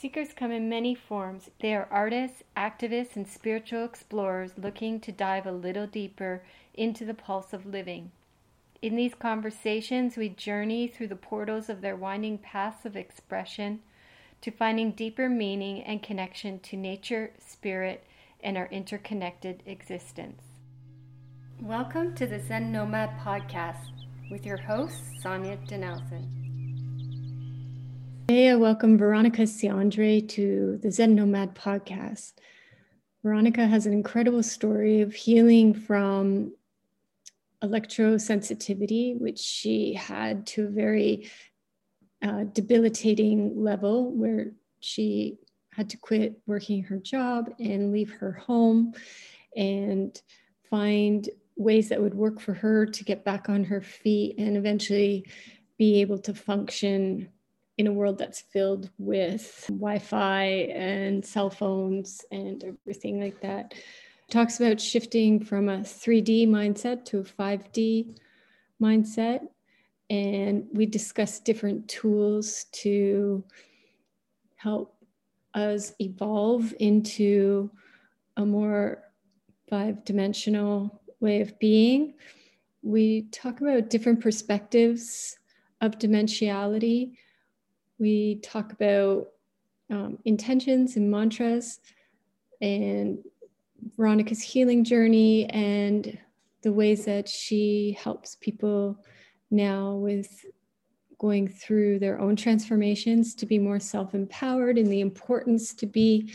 Seekers come in many forms. They are artists, activists, and spiritual explorers looking to dive a little deeper into the pulse of living. In these conversations, we journey through the portals of their winding paths of expression to finding deeper meaning and connection to nature, spirit, and our interconnected existence. Welcome to the Zen Nomad Podcast with your host, Sonja Denelson. Hey, I welcome Veronica Ciandre to the Zen Nomad podcast. Veronica has an incredible story of healing from electrosensitivity, which she had to a very uh, debilitating level where she had to quit working her job and leave her home and find ways that would work for her to get back on her feet and eventually be able to function in a world that's filled with Wi-Fi and cell phones and everything like that. Talks about shifting from a 3D mindset to a 5D mindset. And we discuss different tools to help us evolve into a more five dimensional way of being. We talk about different perspectives of dimensionality we talk about um, intentions and mantras and Veronica's healing journey and the ways that she helps people now with going through their own transformations to be more self empowered and the importance to be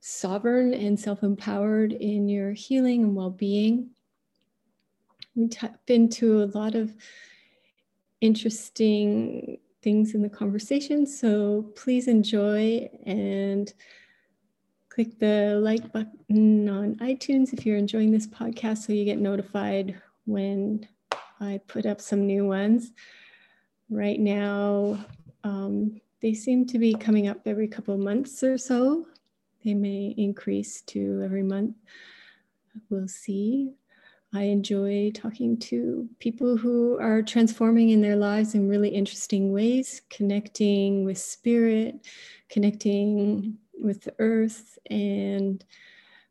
sovereign and self empowered in your healing and well being. We tap into a lot of interesting things in the conversation. So please enjoy and click the like button on iTunes if you're enjoying this podcast so you get notified when I put up some new ones. Right now, um, they seem to be coming up every couple of months or so. They may increase to every month. We'll see. I enjoy talking to people who are transforming in their lives in really interesting ways, connecting with spirit, connecting with the earth, and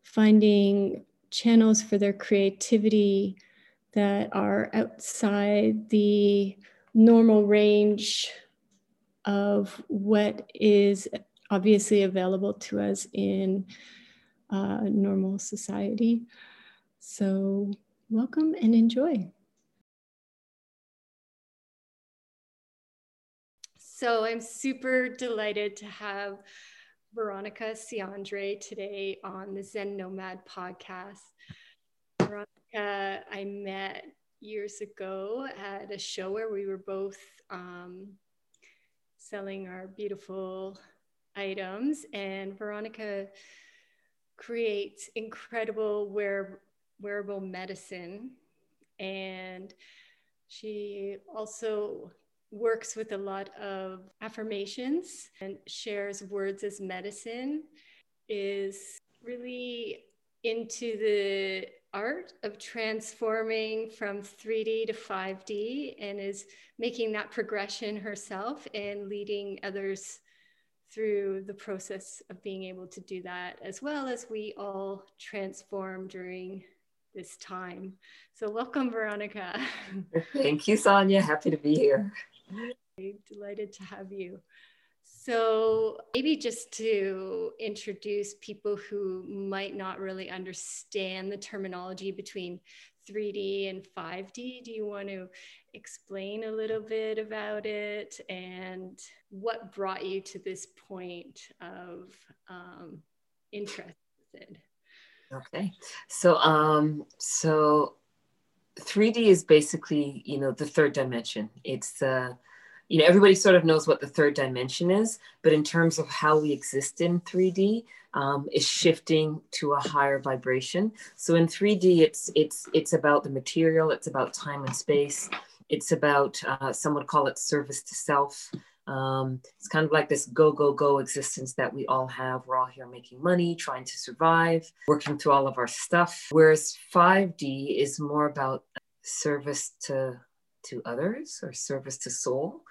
finding channels for their creativity that are outside the normal range of what is obviously available to us in uh, normal society. So, Welcome and enjoy. So I'm super delighted to have Veronica Ciandre today on the Zen Nomad podcast. Veronica, I met years ago at a show where we were both um, selling our beautiful items, and Veronica creates incredible wear wearable medicine. And she also works with a lot of affirmations and shares words as medicine, is really into the art of transforming from 3D to 5D and is making that progression herself and leading others through the process of being able to do that, as well as we all transform during this time. So, welcome, Veronica. Thank you, Sonja. Happy to be here. Delighted to have you. So, maybe just to introduce people who might not really understand the terminology between 3D and 5D, do you want to explain a little bit about it and what brought you to this point of um, interest? Okay. So um so 3D is basically, you know, the third dimension. It's uh you know, everybody sort of knows what the third dimension is, but in terms of how we exist in 3D, um, is shifting to a higher vibration. So in 3D, it's it's it's about the material, it's about time and space, it's about uh, some would call it service to self. Um, it's kind of like this go, go, go existence that we all have. We're all here making money, trying to survive, working through all of our stuff. Whereas 5D is more about service to, to others or service to soul.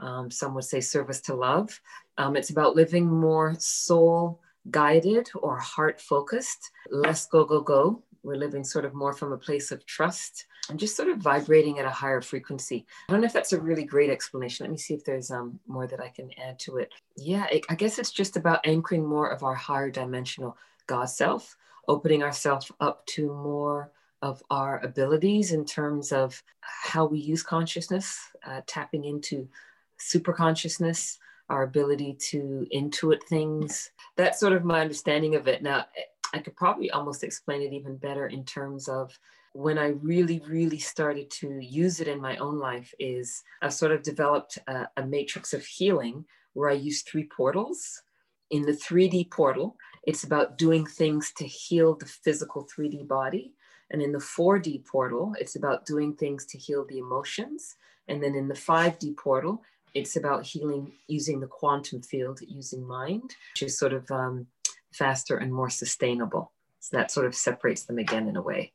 Um, some would say service to love. Um, it's about living more soul guided or heart focused, less go, go, go. We're living sort of more from a place of trust and just sort of vibrating at a higher frequency. I don't know if that's a really great explanation. Let me see if there's um, more that I can add to it. Yeah, it, I guess it's just about anchoring more of our higher dimensional God self, opening ourselves up to more of our abilities in terms of how we use consciousness, uh, tapping into super consciousness, our ability to intuit things. That's sort of my understanding of it. Now, I could probably almost explain it even better in terms of when I really, really started to use it in my own life is I've sort of developed a, a matrix of healing where I use three portals. In the 3D portal, it's about doing things to heal the physical 3D body. And in the 4D portal, it's about doing things to heal the emotions. And then in the 5D portal, it's about healing using the quantum field, using mind, which is sort of um, faster and more sustainable. So that sort of separates them again in a way.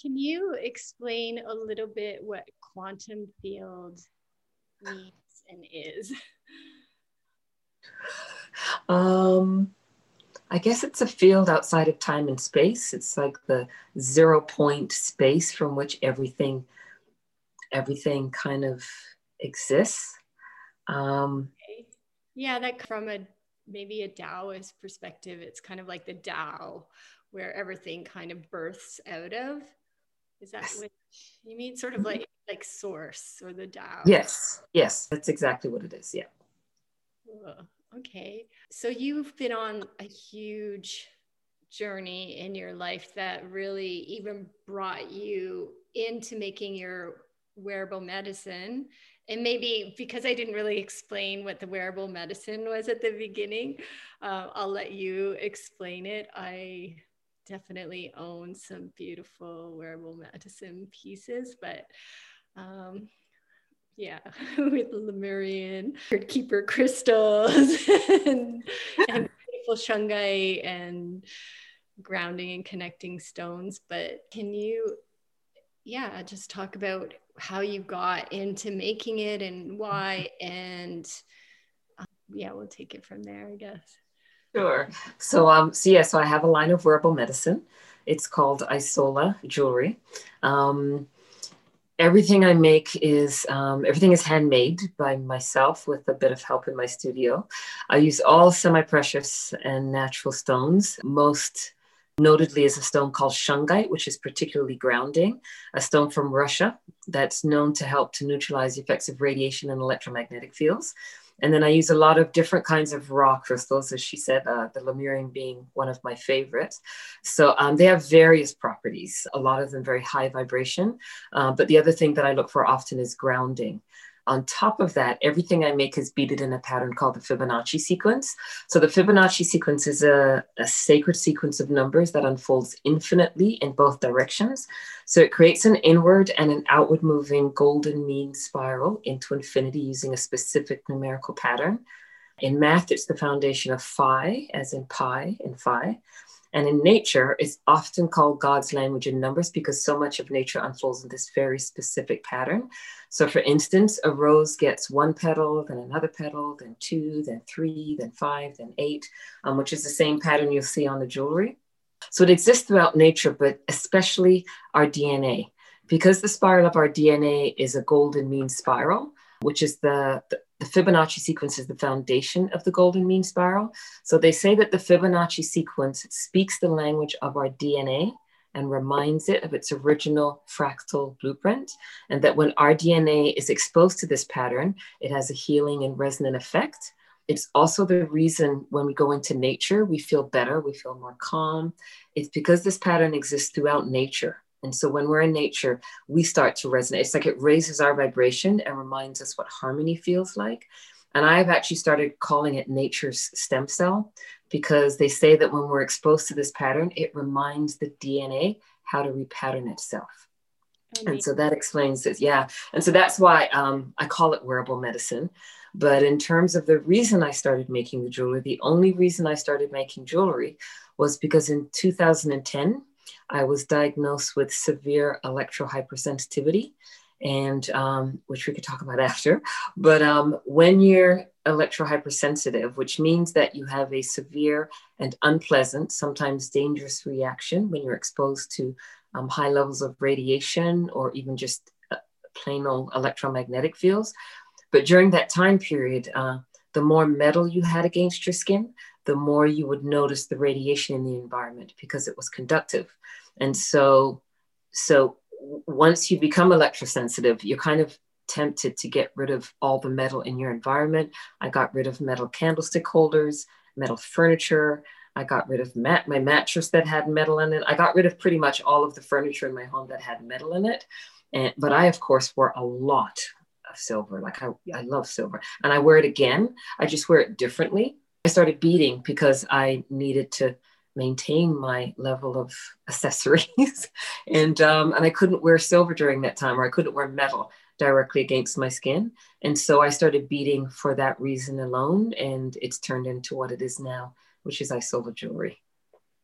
Can you explain a little bit what quantum field means and is? Um, I guess it's a field outside of time and space. It's like the zero point space from which everything everything kind of exists. Um. Yeah, that from a maybe a Taoist perspective, it's kind of like the Tao, where everything kind of births out of. Is that yes. what you mean? Sort of mm-hmm. like like source or the Tao. Yes, yes, that's exactly what it is. Yeah. okay, so you've been on a huge journey in your life that really even brought you into making your wearable medicine and maybe because I didn't really explain what the wearable medicine was at the beginning, uh, I'll let you explain it. I definitely own some beautiful wearable medicine pieces, but um, yeah, with Lemurian keeper crystals and, and beautiful shungite and grounding and connecting stones. But can you, yeah, just talk about how you got into making it and why and um, yeah we'll take it from there i guess. Sure. So um so yeah so i have a line of wearable medicine. It's called isola jewelry. Um everything i make is um, everything is handmade by myself with a bit of help in my studio. I use all semi-precious and natural stones. Most Notedly is a stone called shungite, which is particularly grounding, a stone from Russia that's known to help to neutralize the effects of radiation and electromagnetic fields. And then I use a lot of different kinds of raw crystals, as she said, uh, the Lemurian being one of my favorites. So um, they have various properties, a lot of them very high vibration. Uh, but the other thing that I look for often is grounding. On top of that, everything I make is beaded in a pattern called the Fibonacci sequence. So the Fibonacci sequence is a, a sacred sequence of numbers that unfolds infinitely in both directions. So it creates an inward and an outward moving golden mean spiral into infinity using a specific numerical pattern. In math, it's the foundation of phi, as in pi and phi. And in nature, it's often called God's language in numbers because so much of nature unfolds in this very specific pattern. So, for instance, a rose gets one petal, then another petal, then two, then three, then five, then eight, um, which is the same pattern you'll see on the jewelry. So, it exists throughout nature, but especially our DNA. Because the spiral of our DNA is a golden mean spiral, which is the, the, the Fibonacci sequence is the foundation of the golden mean spiral. So they say that the Fibonacci sequence speaks the language of our DNA and reminds it of its original fractal blueprint. And that when our DNA is exposed to this pattern, it has a healing and resonant effect. It's also the reason when we go into nature, we feel better, we feel more calm. It's because this pattern exists throughout nature. And so when we're in nature, we start to resonate. It's like it raises our vibration and reminds us what harmony feels like. And I've actually started calling it nature's stem cell because they say that when we're exposed to this pattern, it reminds the DNA how to repattern itself. And so that explains this. Yeah. And so that's why um, I call it wearable medicine. But in terms of the reason I started making the jewelry, the only reason I started making jewelry was because in 2010, I was diagnosed with severe electrohypersensitivity. and um, which we could talk about after. But um, when you're electrohypersensitive, which means that you have a severe and unpleasant, sometimes dangerous reaction when you're exposed to um, high levels of radiation or even just uh, plain old electromagnetic fields. But during that time period, uh, the more metal you had against your skin, the more you would notice the radiation in the environment because it was conductive. And so, so once you become electrosensitive, you're kind of tempted to get rid of all the metal in your environment. I got rid of metal candlestick holders, metal furniture. I got rid of mat- my mattress that had metal in it. I got rid of pretty much all of the furniture in my home that had metal in it. And, but I, of course, wore a lot of silver. Like I, I love silver and I wear it again. I just wear it differently. I started beading because I needed to maintain my level of accessories. And um, and I couldn't wear silver during that time or I couldn't wear metal directly against my skin. And so I started beading for that reason alone and it's turned into what it is now which is Isola jewelry.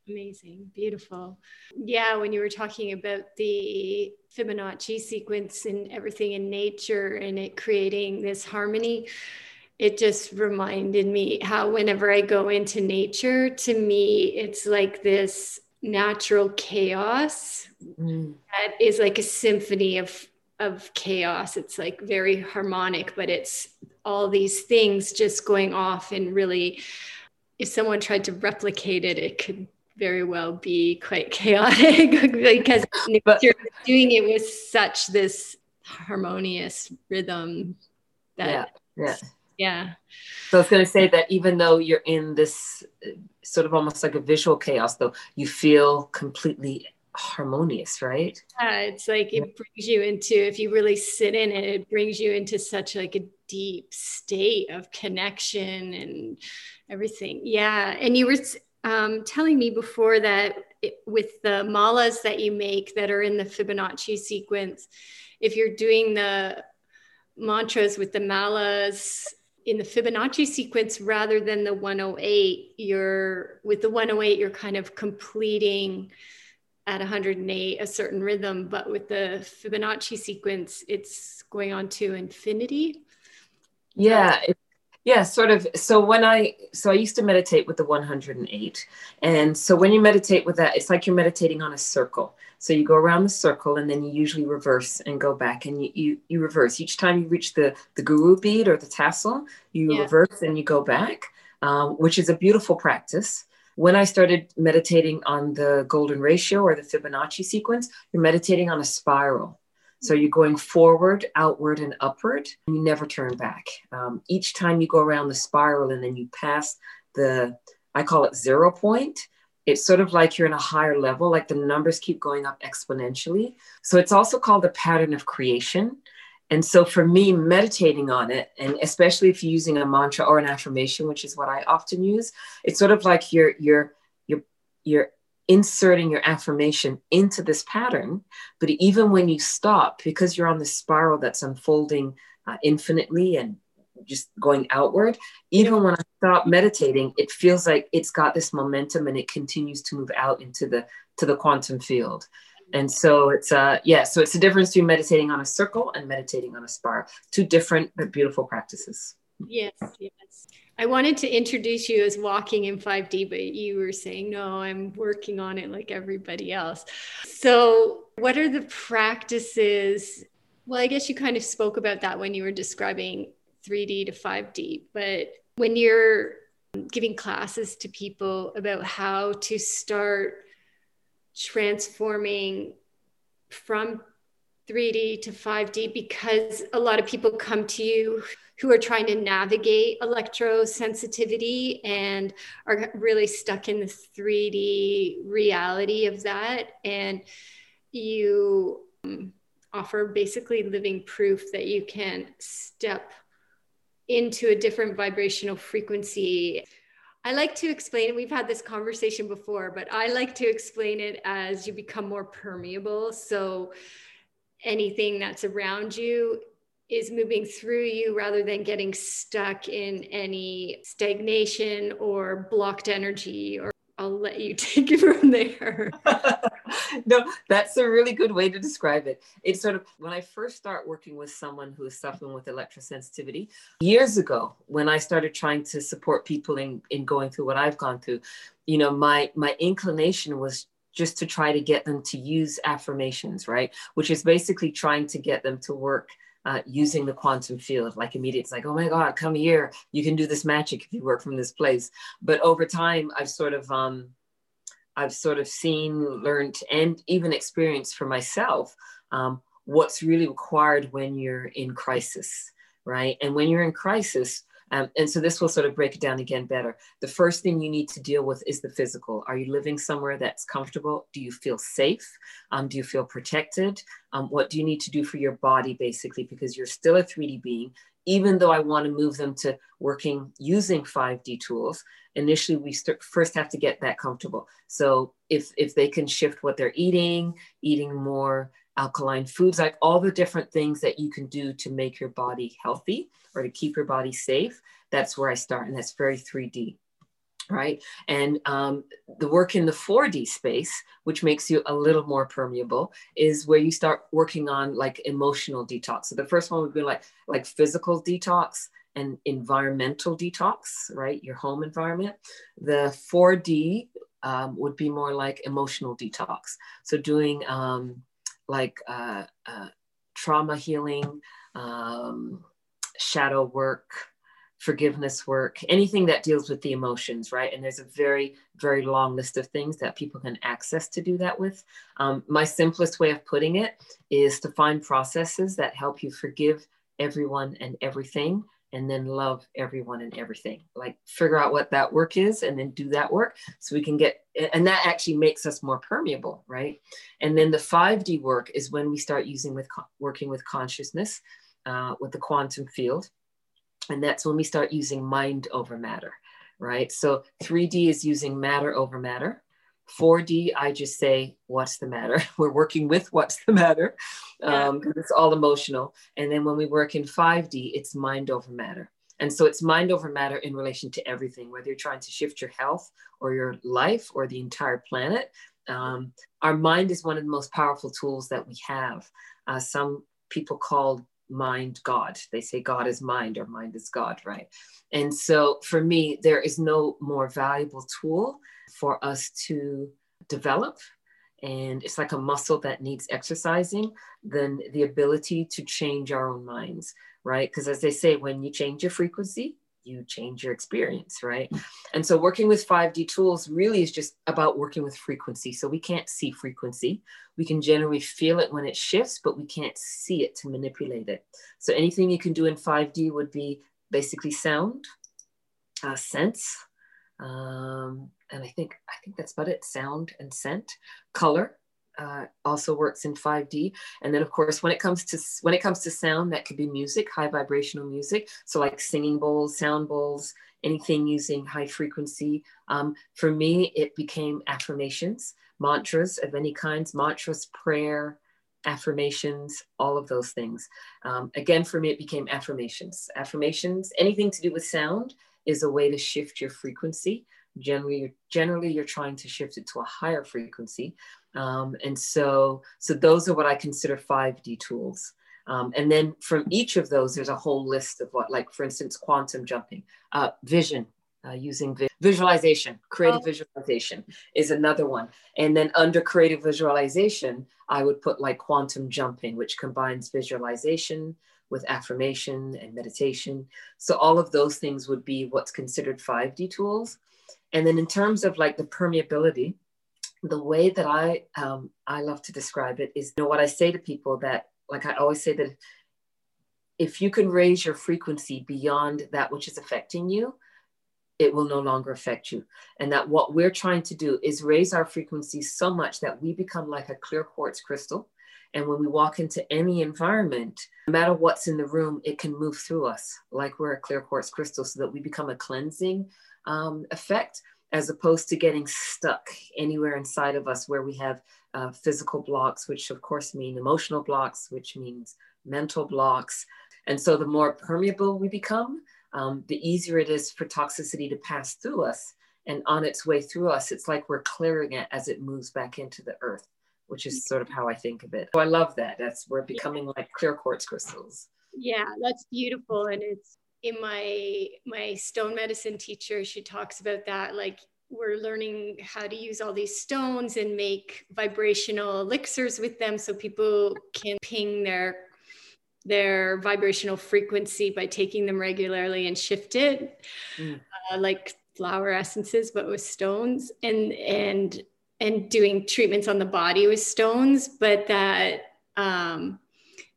Amazing. Beautiful. Yeah when you were talking about the Fibonacci sequence and everything in nature and it creating this harmony it just reminded me how whenever I go into nature, to me, it's like this natural chaos mm. that is like a symphony of of chaos. It's like very harmonic, but it's all these things just going off and really if someone tried to replicate it, it could very well be quite chaotic because but, you're doing it with such this harmonious rhythm that yeah, yeah yeah. So i was going to say that even though you're in this uh, sort of almost like a visual chaos though you feel completely harmonious right? Yeah it's like it brings you into if you really sit in it it brings you into such like a deep state of connection and everything. Yeah and you were um, telling me before that it, with the malas that you make that are in the fibonacci sequence if you're doing the mantras with the malas in the Fibonacci sequence rather than the 108, you're with the 108, you're kind of completing at 108 a certain rhythm, but with the Fibonacci sequence, it's going on to infinity. Yeah, yeah, sort of. So when I so I used to meditate with the 108, and so when you meditate with that, it's like you're meditating on a circle. So you go around the circle and then you usually reverse and go back and you, you, you reverse. Each time you reach the, the guru bead or the tassel, you yeah. reverse and you go back, um, which is a beautiful practice. When I started meditating on the golden ratio or the Fibonacci sequence, you're meditating on a spiral. So you're going forward, outward, and upward, and you never turn back. Um, each time you go around the spiral and then you pass the, I call it zero point, it's sort of like you're in a higher level, like the numbers keep going up exponentially. So it's also called a pattern of creation. And so for me, meditating on it, and especially if you're using a mantra or an affirmation, which is what I often use, it's sort of like you're you're you're you're inserting your affirmation into this pattern. But even when you stop, because you're on the spiral that's unfolding uh, infinitely and just going outward, even when I stop meditating, it feels like it's got this momentum and it continues to move out into the to the quantum field. And so it's uh yeah, so it's the difference between meditating on a circle and meditating on a spiral. Two different but beautiful practices. Yes, yes. I wanted to introduce you as walking in 5D, but you were saying, no, I'm working on it like everybody else. So, what are the practices? Well, I guess you kind of spoke about that when you were describing 3D to 5D. But when you're giving classes to people about how to start transforming from 3D to 5D, because a lot of people come to you who are trying to navigate electrosensitivity and are really stuck in the 3D reality of that. And you um, offer basically living proof that you can step into a different vibrational frequency. I like to explain. We've had this conversation before, but I like to explain it as you become more permeable. So anything that's around you is moving through you rather than getting stuck in any stagnation or blocked energy or I'll let you take it from there. no, that's a really good way to describe it. It's sort of when I first start working with someone who is suffering with electrosensitivity years ago, when I started trying to support people in, in going through what I've gone through, you know, my my inclination was just to try to get them to use affirmations, right? Which is basically trying to get them to work uh, using the quantum field. Like immediate. it's like, oh my God, come here. You can do this magic if you work from this place. But over time, I've sort of, um, I've sort of seen, learned, and even experienced for myself um, what's really required when you're in crisis, right? And when you're in crisis, um, and so this will sort of break it down again better. The first thing you need to deal with is the physical. Are you living somewhere that's comfortable? Do you feel safe? Um, do you feel protected? Um, what do you need to do for your body, basically? Because you're still a 3D being. Even though I want to move them to working using 5D tools, initially we st- first have to get that comfortable. So if if they can shift what they're eating, eating more alkaline foods, like all the different things that you can do to make your body healthy or to keep your body safe, that's where I start. And that's very 3D. Right. And um, the work in the 4D space, which makes you a little more permeable, is where you start working on like emotional detox. So the first one would be like like physical detox and environmental detox, right? Your home environment. The 4D um, would be more like emotional detox. So doing um, like uh, uh, trauma healing, um, shadow work, forgiveness work, anything that deals with the emotions, right? And there's a very, very long list of things that people can access to do that with. Um, my simplest way of putting it is to find processes that help you forgive everyone and everything and then love everyone and everything. Like figure out what that work is and then do that work so we can get, and that actually makes us more permeable, right? And then the 5D work is when we start using with working with consciousness, uh, with the quantum field. And that's when we start using mind over matter, right? So 3D is using matter over matter. 4D, I just say, what's the matter? We're working with what's the matter um, because it's all emotional. And then when we work in 5D, it's mind over matter. And so it's mind over matter in relation to everything, whether you're trying to shift your health or your life or the entire planet. Um, our mind is one of the most powerful tools that we have. Uh, some people call mind God. They say God is mind or mind is God, right? And so for me, there is no more valuable tool for us to develop. And it's like a muscle that needs exercising than the ability to change our own minds, right? Because as they say, when you change your frequency, you change your experience, right? And so working with 5D tools really is just about working with frequency. So we can't see frequency. We can generally feel it when it shifts, but we can't see it to manipulate it. So anything you can do in 5D would be basically sound, uh, sense, um, and I think I think that's about it. Sound and scent, color, uh, also works in 5D. And then of course, when it comes to when it comes to sound, that could be music, high vibrational music. So like singing bowls, sound bowls, anything using high frequency. Um, for me, it became affirmations, mantras of any kinds, mantras, prayer, affirmations, all of those things. Um, again, for me, it became affirmations. Affirmations, anything to do with sound is a way to shift your frequency. Generally, generally you're trying to shift it to a higher frequency. Um, and so, so those are what I consider 5D tools. Um, and then from each of those, there's a whole list of what, like for instance, quantum jumping, uh, vision, uh, using vi- visualization, creative oh. visualization is another one. And then under creative visualization, I would put like quantum jumping, which combines visualization with affirmation and meditation. So all of those things would be what's considered 5D tools. And then in terms of like the permeability, the way that I um, I love to describe it is you know what I say to people that like I always say that if you can raise your frequency beyond that which is affecting you, it will no longer affect you. And that what we're trying to do is raise our frequency so much that we become like a clear quartz crystal. And when we walk into any environment, no matter what's in the room, it can move through us like we're a clear quartz crystal so that we become a cleansing um, effect as opposed to getting stuck anywhere inside of us where we have uh, physical blocks, which of course mean emotional blocks, which means mental blocks. And so the more permeable we become, um, the easier it is for toxicity to pass through us. And on its way through us it's like we're clearing it as it moves back into the earth which is sort of how i think of it. So i love that. That's we're becoming like clear quartz crystals. Yeah that's beautiful. And it's in my my stone medicine teacher she talks about that like we're learning how to use all these stones and make vibrational elixirs with them so people can ping their their vibrational frequency by taking them regularly and shift it mm. uh, like flower essences but with stones and and and doing treatments on the body with stones but that um,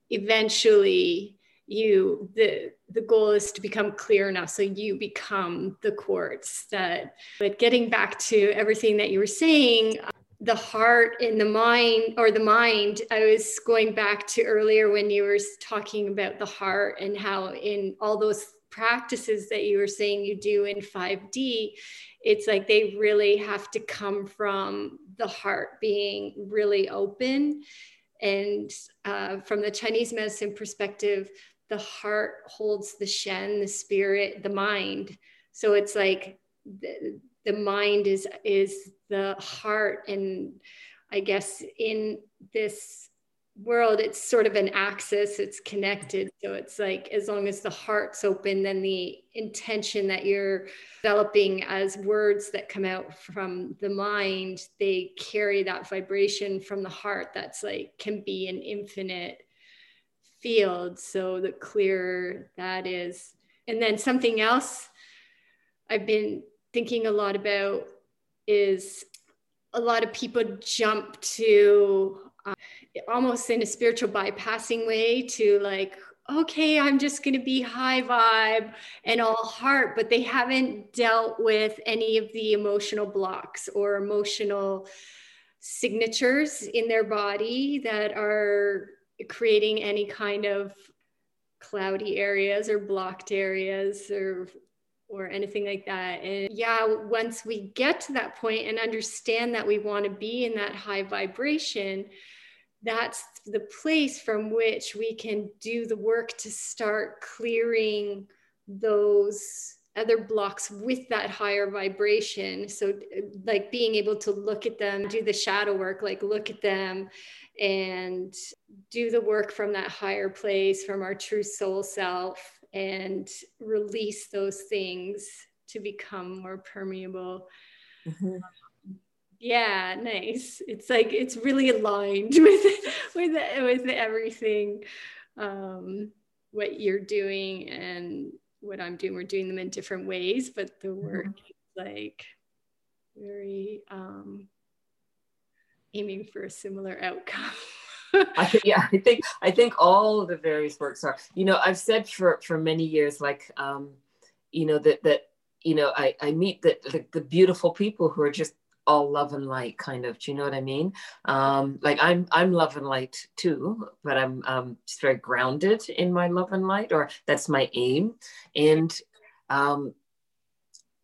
eventually you the the goal is to become clear enough so you become the quartz that but getting back to everything that you were saying the heart and the mind or the mind i was going back to earlier when you were talking about the heart and how in all those practices that you were saying you do in 5d it's like they really have to come from the heart being really open. And uh, from the chinese medicine perspective the heart holds the shen, the spirit, the mind. So it's like the, the mind is is the heart, and I guess in this world it's sort of an axis it's connected so it's like as long as the heart's open then the intention that you're developing as words that come out from the mind they carry that vibration from the heart that's like can be an infinite field. So the clearer that is. And then something else I've been thinking a lot about is a lot of people jump to uh, almost in a spiritual bypassing way to like, okay, I'm just going to be high vibe and all heart, but they haven't dealt with any of the emotional blocks or emotional signatures in their body that are creating any kind of cloudy areas or blocked areas or or anything like that. And yeah, once we get to that point and understand that we want to be in that high vibration, that's the place from which we can do the work to start clearing those other blocks with that higher vibration. So, like being able to look at them, do the shadow work, like look at them and do the work from that higher place, from our true soul self, and release those things to become more permeable. Mm-hmm. Yeah, nice. It's like it's really aligned with with with everything um, what you're doing and what I'm doing. We're doing them in different ways, but the work mm-hmm. is like very um, aiming for a similar outcome. I think, yeah, I think I think all the various works are. You know, I've said for for many years, like, um, you know, that that you know, I I meet the, the the beautiful people who are just all love and light kind of do you know what i mean um like i'm i'm love and light too but i'm um just very grounded in my love and light or that's my aim and um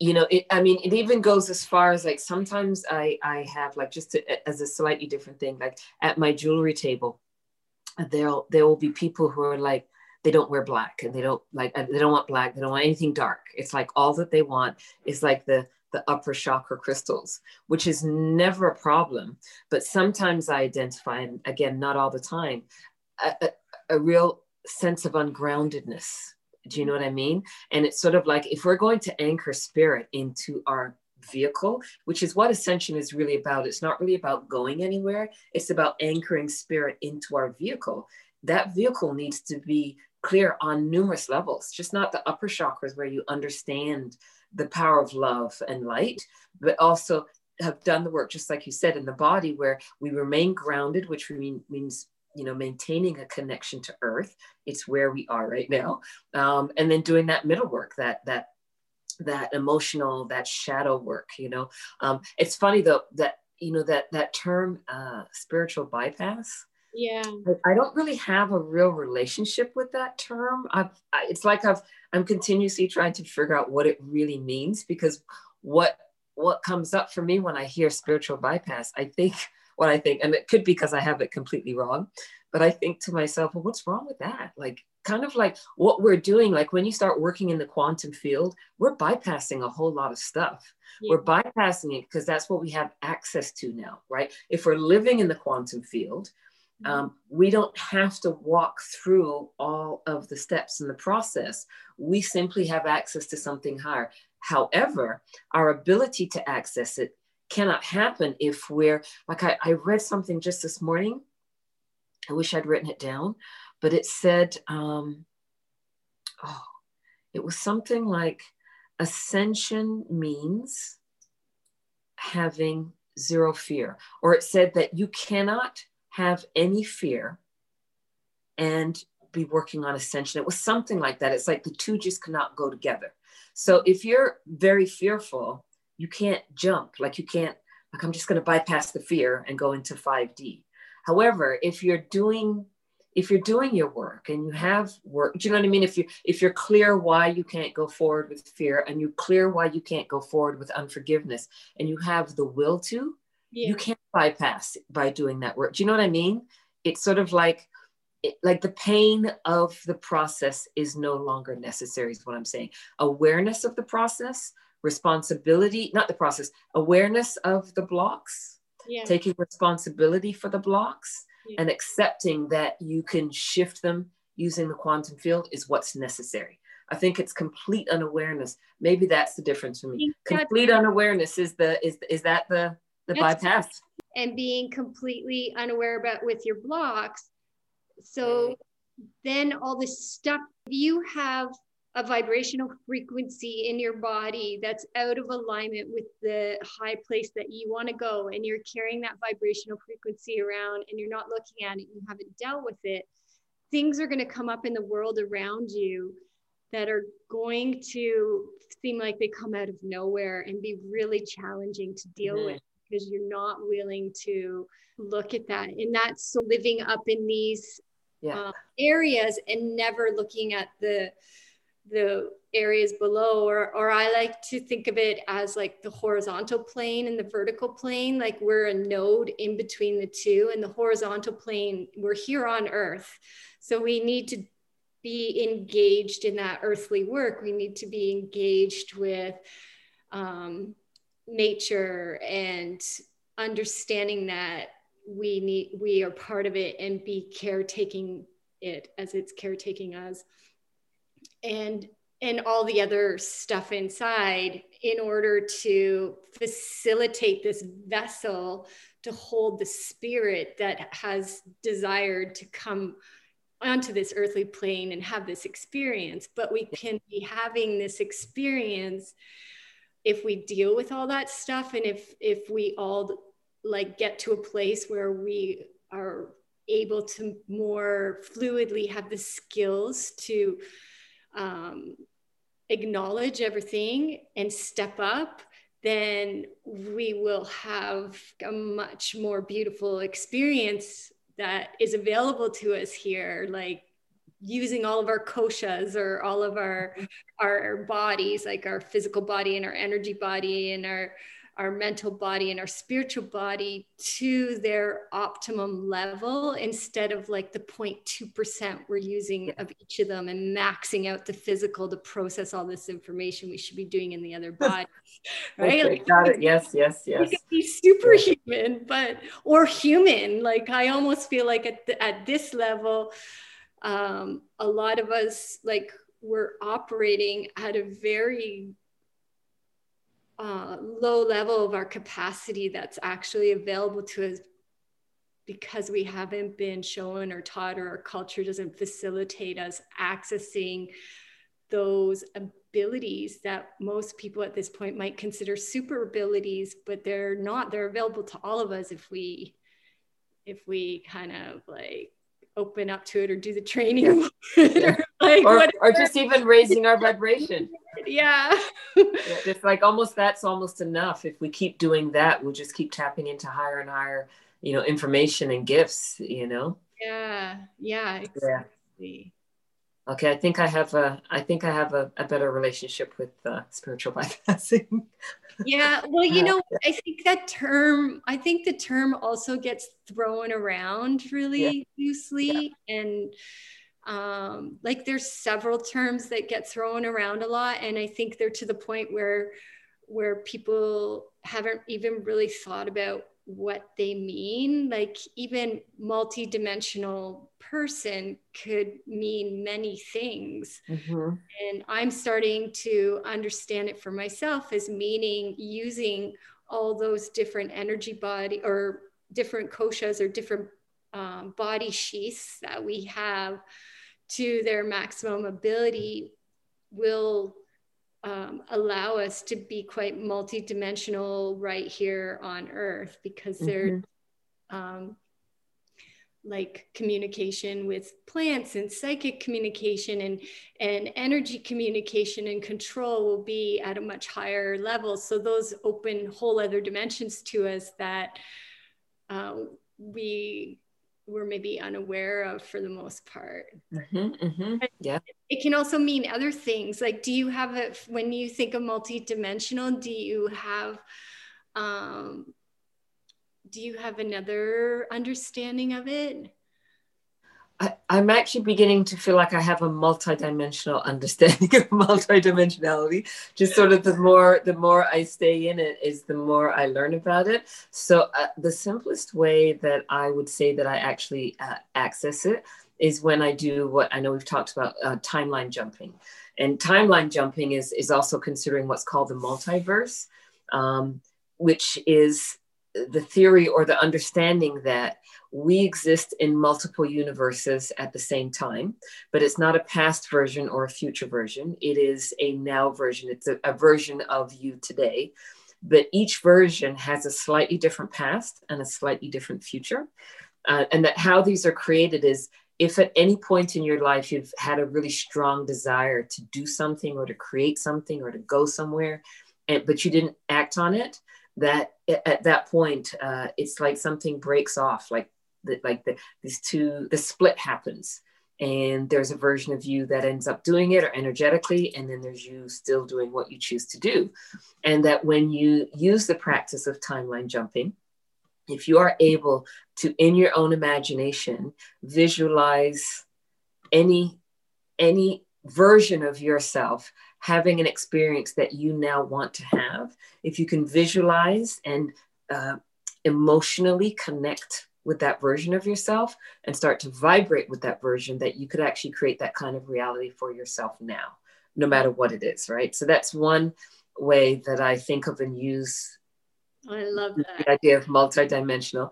you know it, i mean it even goes as far as like sometimes i i have like just to, as a slightly different thing like at my jewelry table there'll there will be people who are like they don't wear black and they don't like they don't want black they don't want anything dark. It's like all that they want is like the the upper chakra crystals which is never a problem. But sometimes i identify and again not all the time a, a, a real sense of ungroundedness do you know what I mean? And it's sort of like if we're going to anchor spirit into our vehicle, which is what ascension is really about, it's not really about going anywhere, it's about anchoring spirit into our vehicle. That vehicle needs to be clear on numerous levels, just not the upper chakras where you understand the power of love and light, but also have done the work, just like you said, in the body where we remain grounded, which mean, means you know maintaining a connection to earth. It's where we are right now. Um, and then doing that middle work that that that emotional that shadow work you know? Um, it's funny though that you know that that term uh, spiritual bypass. Yeah. I don't really have a real relationship with that term. I've I, it's like i've i'm continuously trying to figure out what it really means because what what comes up for me when i hear spiritual bypass i think what I think, and it could be because I have it completely wrong, but I think to myself, well, what's wrong with that? Like, kind of like what we're doing like when you start working in the quantum field we're bypassing a whole lot of stuff yeah. we're bypassing it because that's what we have access to now right if we're living in the quantum field mm-hmm. um, we don't have to walk through all of the steps in the process we simply have access to something higher however our ability to access it cannot happen if we're like I, I read something just this morning i wish i'd written it down but it said, um, oh, it was something like ascension means having zero fear. Or it said that you cannot have any fear and be working on ascension. It was something like that. It's like the two just cannot go together. So if you're very fearful, you can't jump. Like you can't, like, I'm just going to bypass the fear and go into 5D. However, if you're doing if you're doing your work and you have work do you know what i mean if you if you're clear why you can't go forward with fear and you're clear why you can't go forward with unforgiveness and you have the will to yeah. you can't bypass by doing that work do you know what i mean it's sort of like it, like the pain of the process is no longer necessary is what i'm saying awareness of the process responsibility not the process awareness of the blocks yeah. taking responsibility for the blocks and accepting that you can shift them using the quantum field is what's necessary. I think it's complete unawareness. Maybe that's the difference for me. Complete unawareness is the is is that the the bypass and being completely unaware about with your blocks. So then all this stuff you have a vibrational frequency in your body that's out of alignment with the high place that you want to go and you're carrying that vibrational frequency around and you're not looking at it you haven't dealt with it things are going to come up in the world around you that are going to seem like they come out of nowhere and be really challenging to deal mm-hmm. with because you're not willing to look at that and that's so living up in these yeah. uh, areas and never looking at the the areas below or or I like to think of it as like the horizontal plane and the vertical plane like we're a node in between the two and the horizontal plane we're here on earth. So we need to be engaged in that earthly work. We need to be engaged with um, nature and understanding that we need we are part of it and be caretaking it as it's caretaking us and and all the other stuff inside in order to facilitate this vessel to hold the spirit that has desired to come onto this earthly plane and have this experience. But we can be having this experience if we deal with all that stuff and if if we all like get to a place where we are able to more fluidly have the skills to um, acknowledge everything and step up, then we will have a much more beautiful experience that is available to us here. Like using all of our koshas or all of our our bodies like our physical body and our energy body and our our mental body and our spiritual body to their optimum level instead of like the 0.2% we're using of each of them and maxing out the physical to process all this information we should be doing in the other body right? Okay, like, got it. yes yes yes. be superhuman but or human. Like i almost feel like at, the, at this level um, a lot of us like we're operating at a very uh, low level of our capacity that's actually available to us because we haven't been shown or taught or our culture doesn't facilitate us accessing those abilities that most people at this point might consider super abilities but they're not they're available to all of us if we if we kind of like open up to it or do the training yeah. or, like or, or, just even raising our vibration. Yeah it's like almost that's almost enough if we keep doing that we'll just keep tapping into higher and higher you know information and gifts you know yeah yeah exactly yeah. okay i think i have a i think i have a, a better relationship with uh, spiritual bypassing yeah well you know i think that term i think the term also gets thrown around really yeah. loosely yeah. and um, like there's several terms that get thrown around a lot and i think they're to the point where where people haven't even really thought about what they mean like even multi-dimensional person could mean many things mm-hmm. and i'm starting to understand it for myself as meaning using all those different energy body or different koshas or different um, body sheaths that we have to their maximum ability will um, allow us to be quite multidimensional right here on earth because mm-hmm. they're um, like communication with plants and psychic communication and and energy communication and control will be at a much higher level so those open whole other dimensions to us that uh, we were maybe unaware of for the most part mm-hmm, mm-hmm. yeah it can also mean other things like do you have a when you think of multi-dimensional do you have um, do you have another understanding of it? I, am actually beginning to feel like I have a multidimensional understanding of multidimensionality. Just sort of the more the more I stay in it is the more I learn about it. So uh, the simplest way that I would say that I actually uh, access it is when I do what I know we've talked about uh, timeline jumping, and timeline jumping is is also considering what's called the multiverse, um, which is the theory or the understanding that we exist in multiple universes at the same time, but it's not a past version or a future version. It is a now version. It's a, a version of you today. But each version has a slightly different past and a slightly different future. Uh, and that how these are created is if at any point in your life you've had a really strong desire to do something or to create something or to go somewhere, and, but you didn't act on it, that at that point uh, it's like something breaks off like the, like the, these two the split happens. And there's a version of you that ends up doing it or energetically and then there's you still doing what you choose to do. And that when you use the practice of timeline jumping if you are able to in your own imagination visualize any any version of yourself having an experience that you now want to have, if you can visualize and uh, emotionally connect with that version of yourself and start to vibrate with that version, that you could actually create that kind of reality for yourself now, no matter what it is, right? So that's one way that I think of and use. I love that. The idea of multidimensional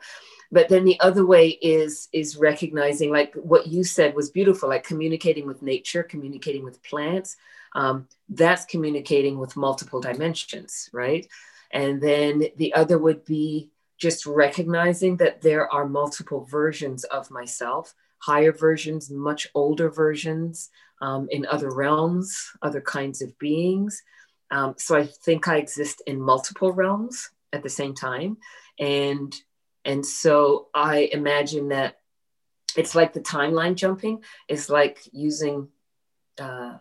but then the other way is is recognizing like what you said was beautiful like communicating with nature communicating with plants um, that's communicating with multiple dimensions, right? And then the other would be just recognizing that there are multiple versions of myself, higher versions, much older versions um, in other realms, other kinds of beings. Um, so I think I exist in multiple realms at the same time. And and so I imagine that it's like the timeline jumping is like using uh,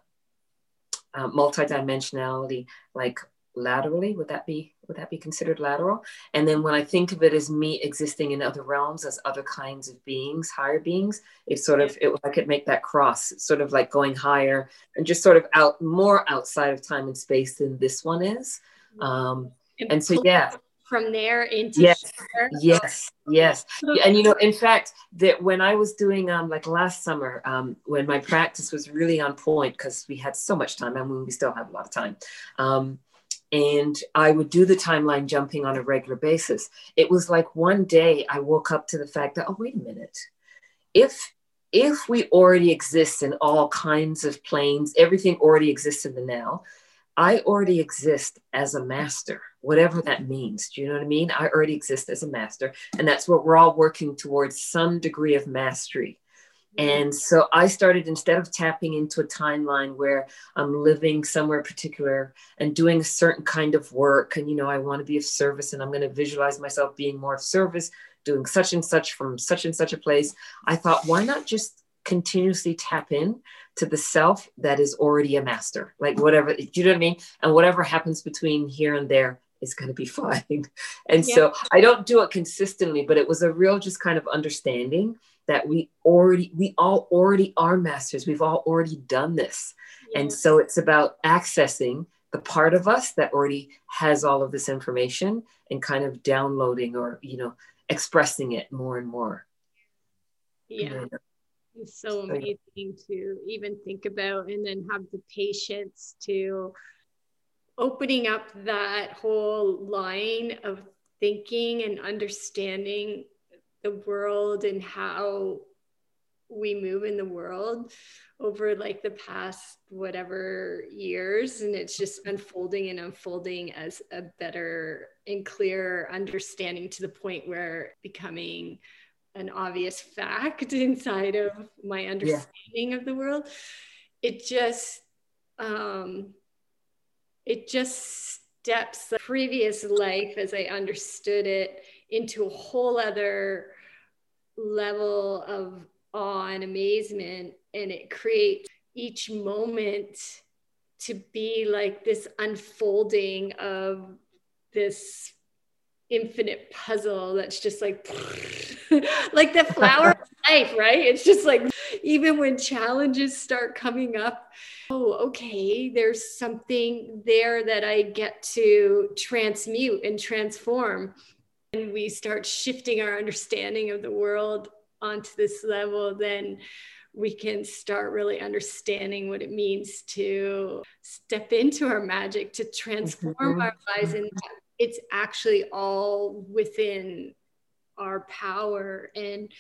uh, multidimensionality like laterally would that be would that be considered lateral? And then when i think of it as me existing in other realms as other kinds of beings higher beings it's sort of it i could make that cross it's sort of like going higher and just sort of out more outside of time and space than this one is. Um and so yeah from there into yes yes yes and you know in fact that when i was doing um like last summer um when my practice was really on point because we had so much time and we still have a lot of time um and I would do the timeline jumping on a regular basis. It was like one day I woke up to the fact that, oh, wait a minute. If if we already exist in all kinds of planes, everything already exists in the now, I already exist as a master, whatever that means. Do you know what I mean? I already exist as a master. And that's what we're all working towards some degree of mastery. And so I started instead of tapping into a timeline where I'm living somewhere particular and doing a certain kind of work, and you know, I want to be of service and I'm going to visualize myself being more of service, doing such and such from such and such a place. I thought, why not just continuously tap in to the self that is already a master. Like whatever, do you know what I mean? And whatever happens between here and there is going to be fine. And yeah. so I don't do it consistently, but it was a real just kind of understanding that we already we all already are masters we've all already done this yeah. and so it's about accessing the part of us that already has all of this information and kind of downloading or you know expressing it more and more yeah it's so amazing to even think about and then have the patience to opening up that whole line of thinking and understanding the world and how we move in the world over like the past whatever years. And it's just unfolding and unfolding as a better and clearer understanding to the point where becoming an obvious fact inside of my understanding yeah. of the world it just um it just steps the previous life as i understood it into a whole other level of awe and amazement and it creates each moment to be like this unfolding of this infinite puzzle that's just like like the flower of life right it's just like even when challenges start coming up oh okay there's something there that i get to transmute and transform and we start shifting our understanding of the world onto this level then we can start really understanding what it means to step into our magic to transform mm-hmm. our lives and it's actually all within our power. And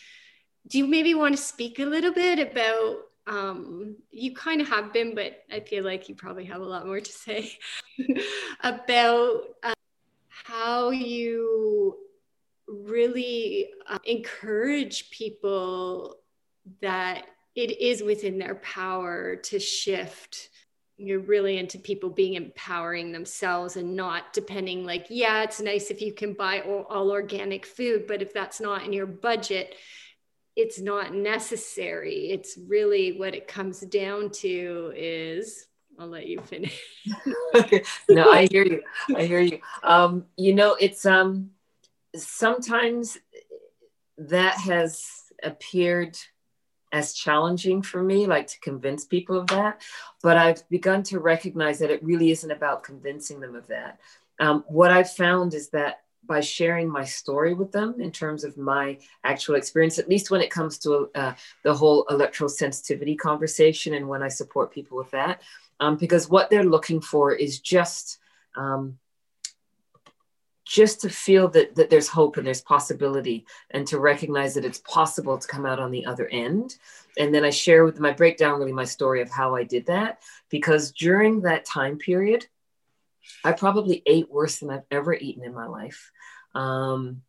do you maybe want to speak a little bit about? Um, you kind of have been, but I feel like you probably have a lot more to say about uh, how you really uh, encourage people that it is within their power to shift you're really into people being empowering themselves and not depending like yeah it's nice if you can buy all, all, organic food but if that's not in your budget it's not necessary. It's really what it comes down to is i'll let you finish. Okay no i hear you. I hear you. Um you know it's um sometimes that has appeared as challenging for me, like to convince people of that. But I've begun to recognize that it really isn't about convincing them of that. Um, what I've found is that by sharing my story with them in terms of my actual experience, at least when it comes to uh, the whole electrosensitivity conversation and when I support people with that, um, because what they're looking for is just um, just to feel that, that there's hope and there's possibility and to recognize that it's possible to come out on the other end. And then i share with them i break really my story of how i did that because during that time period i probably ate worse than i've ever eaten in my life. Um,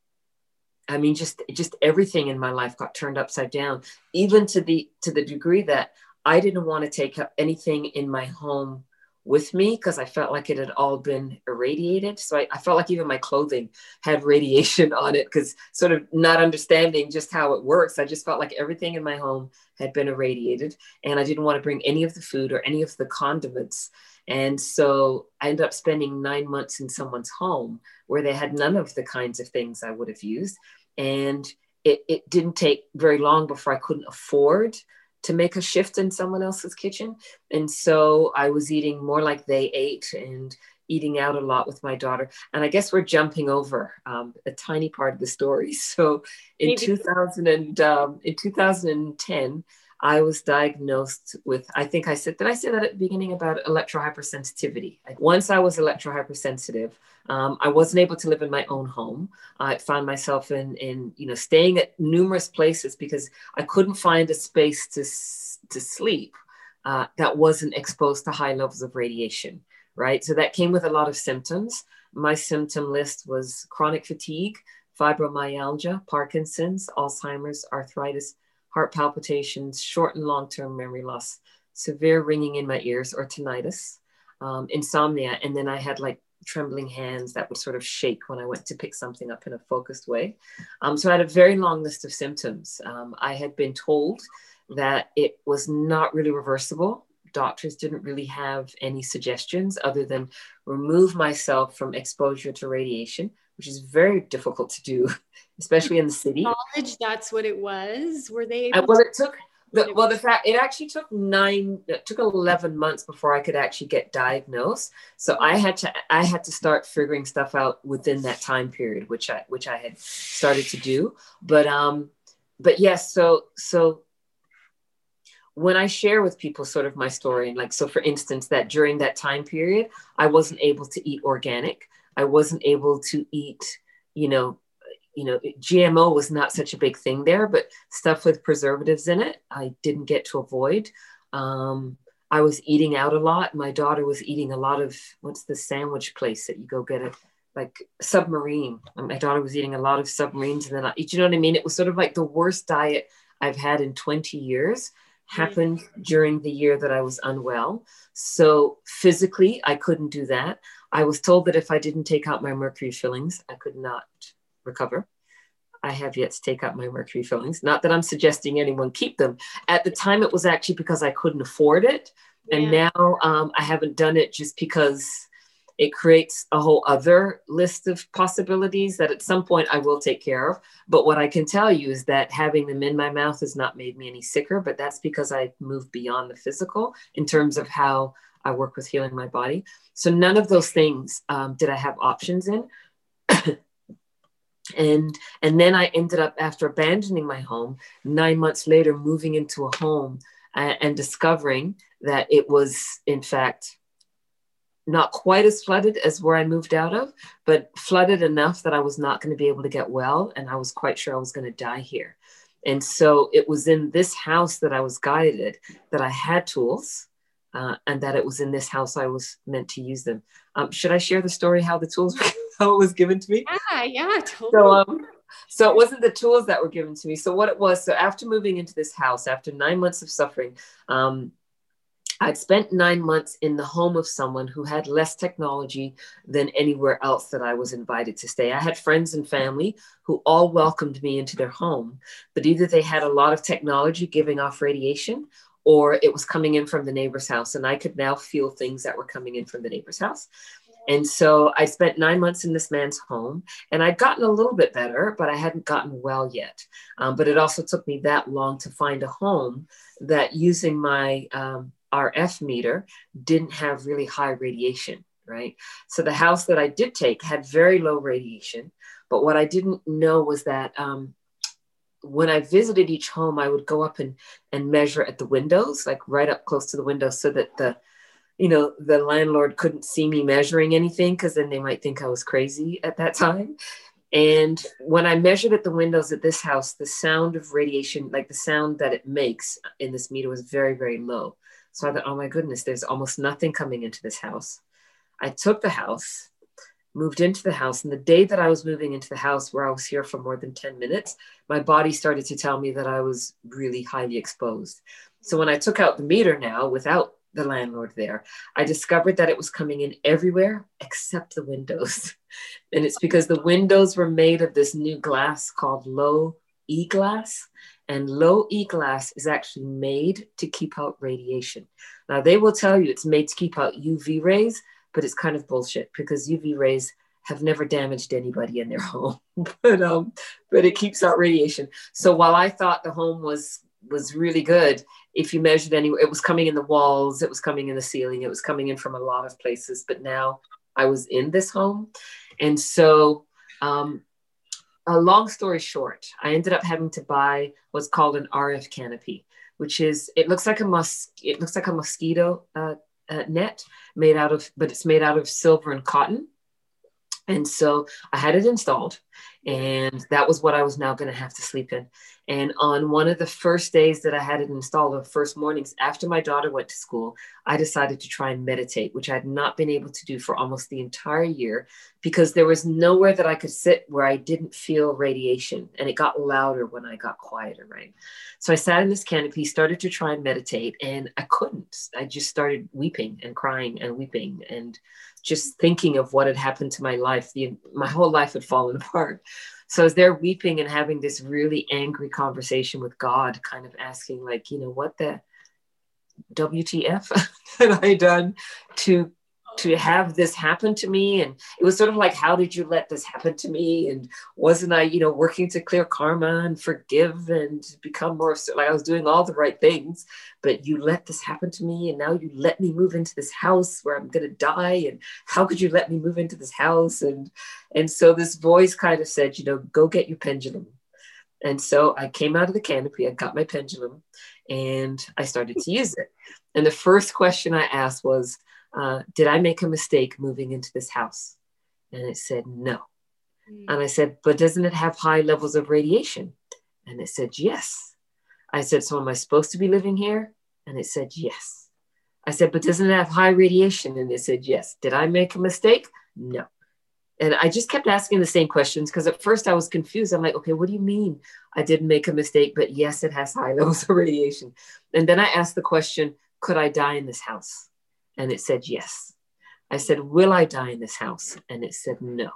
i mean just just everything in my life got turned upside down. Even to the to the degree that i didn't want to take up anything in my home with me because I felt like it had all been irradiated. So I, I felt like even my clothing had radiation on it because sort of not understanding just how it works. I just felt like everything in my home had been irradiated and I didn't want to bring any of the food or any of the condiments. And so I ended up spending nine months in someone's home where they had none of the kinds of things I would have used. And it, it didn't take very long before I couldn't afford to make a shift in someone else's kitchen. And so I was eating more like they ate and eating out a lot with my daughter. And I guess we're jumping over um, a tiny part of the story. So in 2000 and, um, in 2010, I was diagnosed with, I think I said, did I say that at the beginning about electrohypersensitivity? Once I was electrohypersensitive, um, I wasn't able to live in my own home. I found myself in, in, you know, staying at numerous places because I couldn't find a space to, to sleep uh, that wasn't exposed to high levels of radiation, right? So that came with a lot of symptoms. My symptom list was chronic fatigue, fibromyalgia, Parkinson's, Alzheimer's, arthritis, heart palpitations, short and long term memory loss, severe ringing in my ears or tinnitus, um, insomnia. And then I had like trembling hands that would sort of shake when I went to pick something up in a focused way. Um, so I had a very long list of symptoms. Um, I had been told that it was not really reversible. Doctors didn't really have any suggestions other than remove myself from exposure to radiation, which is very difficult to do, especially in the city. Knowledge that's what it was. Were they? Uh, well, it took the, well, the fact it actually took nine, it took eleven months before I could actually get diagnosed. So I had to, I had to start figuring stuff out within that time period, which I, which I had started to do. But, um, but yes, so, so when I share with people sort of my story, and like, so for instance, that during that time period, I wasn't able to eat organic. I wasn't able to eat, you know, you know, GMO was not such a big thing there, but stuff with preservatives in it, I didn't get to avoid. Um, I was eating out a lot. My daughter was eating a lot of what's the sandwich place that you go get a like submarine. My daughter was eating a lot of submarines, and then I, you know what I mean. It was sort of like the worst diet I've had in 20 years happened during the year that I was unwell. So physically, I couldn't do that. I was told that if I didn't take out my mercury fillings, I could not recover. I have yet to take out my mercury fillings. Not that I'm suggesting anyone keep them. At the time, it was actually because I couldn't afford it. Yeah. And now um, I haven't done it just because it creates a whole other list of possibilities that at some point I will take care of. But what I can tell you is that having them in my mouth has not made me any sicker, but that's because I moved beyond the physical in terms of how I work with healing my body. So none of those things um, did I have options in. And and then i ended up after abandoning my home nine months later moving into a home and, and discovering that it was in fact not quite as flooded as where i moved out of but flooded enough that i was not going to be able to get well and i was quite sure i was going to die here. And so it was in this house that i was guided that i had tools uh, and that it was in this house i was meant to use them. Um, should i share the story how the tools how it was given to me. Yeah, yeah, totally. So, um, so it wasn't the tools that were given to me. So what it was, so after moving into this house, after nine months of suffering, um, I'd spent nine months in the home of someone who had less technology than anywhere else that I was invited to stay. I had friends and family who all welcomed me into their home, but either they had a lot of technology giving off radiation or it was coming in from the neighbor's house. And I could now feel things that were coming in from the neighbor's house. And so I spent nine months in this man's home and I'd gotten a little bit better, but I hadn't gotten well yet. Um, but it also took me that long to find a home that using my um, RF meter didn't have really high radiation, right? So the house that I did take had very low radiation. But what I didn't know was that um, when I visited each home, I would go up and, and measure at the windows, like right up close to the windows, so that the you know, the landlord couldn't see me measuring anything because then they might think I was crazy at that time. And when I measured at the windows at this house, the sound of radiation, like the sound that it makes in this meter, was very, very low. So I thought, oh my goodness, there's almost nothing coming into this house. I took the house, moved into the house. And the day that I was moving into the house, where I was here for more than 10 minutes, my body started to tell me that I was really highly exposed. So when I took out the meter now without the landlord there, I discovered that it was coming in everywhere except the windows. and it's because the windows were made of this new glass called low E glass. And low E glass is actually made to keep out radiation. Now, they will tell you it's made to keep out UV rays, but it's kind of bullshit because UV rays have never damaged anybody in their home. but um, but it keeps out radiation. So while I thought the home was was really good, if you measured anywhere, it was coming in the walls, it was coming in the ceiling, it was coming in from a lot of places. But now I was in this home. And so, um, a long story short, I ended up having to buy what's called an RF canopy, which is it looks like a mus it looks like a mosquito uh, uh, net made out of, but it's made out of silver and cotton. And so I had it installed, and that was what I was now going to have to sleep in. And on one of the first days that I had it installed, the first mornings after my daughter went to school, I decided to try and meditate, which I had not been able to do for almost the entire year because there was nowhere that I could sit where I didn't feel radiation. And it got louder when I got quieter, right? So I sat in this canopy, started to try and meditate, and I couldn't. I just started weeping and crying and weeping and just thinking of what had happened to my life. The, my whole life had fallen apart. So as they're weeping and having this really angry conversation with God, kind of asking, like, you know, what the WTF had I done to to have this happen to me. And it was sort of like how did you let this happen to me? And wasn't i you know working to clear karma and forgive and become more like i was doing all the right things but you let this happen to me and now you let me move into this house where i'm going to die? And how could you let me move into this house? And and so this voice kind of said you know go get your pendulum. And so i came out of the canopy i got my pendulum and i started to use it. And the first question i asked was uh, did I make a mistake moving into this house? And it said, no. Mm. And I said, but doesn't it have high levels of radiation? And it said, yes. I said, so am I supposed to be living here? And it said, yes. I said, but doesn't it have high radiation? And it said, yes. Did I make a mistake? No. And I just kept asking the same questions because at first I was confused. I'm like, okay, what do you mean I didn't make a mistake? But yes, it has high levels of radiation. And then I asked the question, could I die in this house? And it said, yes. I said, will I die in this house? And it said, no.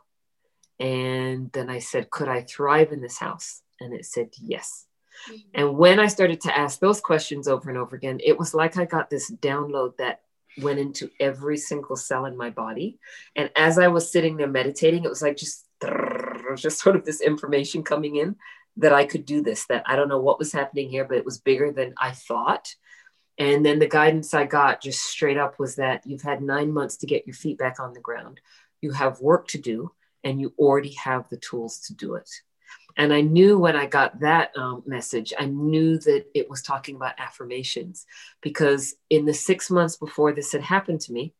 And then I said, could I thrive in this house? And it said, yes. Mm-hmm. And when I started to ask those questions over and over again, it was like I got this download that went into every single cell in my body. And as I was sitting there meditating, it was like just, just sort of this information coming in that I could do this, that I don't know what was happening here, but it was bigger than I thought. And then the guidance I got just straight up was that you've had nine months to get your feet back on the ground. You have work to do, and you already have the tools to do it. And I knew when I got that um, message, I knew that it was talking about affirmations because in the six months before this had happened to me,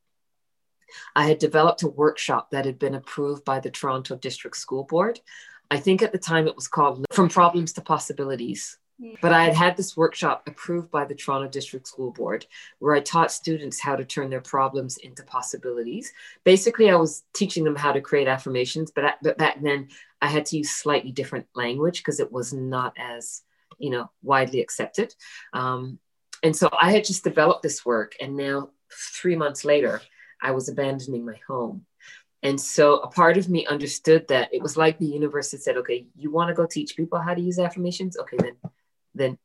I had developed a workshop that had been approved by the Toronto District School Board. I think at the time it was called From Problems to Possibilities. But I had had this workshop approved by the Toronto District School Board where I taught students how to turn their problems into possibilities. Basically, I was teaching them how to create affirmations, but, but back then I had to use slightly different language because it was not as, you know, widely accepted. Um, and so I had just developed this work. And now, three months later, I was abandoning my home. And so a part of me understood that it was like the universe had said, okay, you want to go teach people how to use affirmations? Okay, then then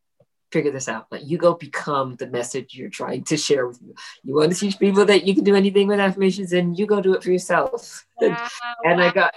figure this out. Like you go become the message you're trying to share with you. You want to teach people that you can do anything with affirmations, and you go do it for yourself. Wow, and, wow. I got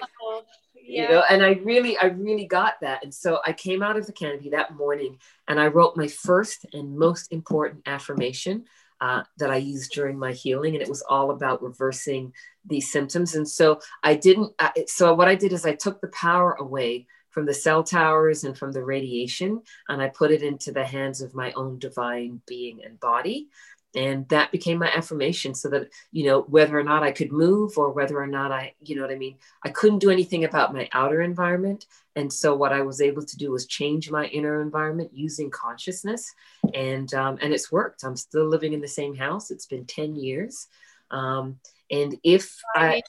yeah. you know, and I really, I really got that. And so I came out of the canopy that morning and I wrote my first and most important affirmation. Uh, that I used during my healing, and it was all about reversing these symptoms. And so I didn't. So what I did is I took the power away from the cell towers and from the radiation, and I put it into the hands of my own divine being and body. And that became my affirmation so that, you know, whether or not I could move or whether or not I, you know what I mean, I couldn't do anything about my outer environment. And so what I was able to do was change my inner environment using consciousness. And, um, and it's worked. I'm still living in the same house. It's been 10 years. Um, and if I,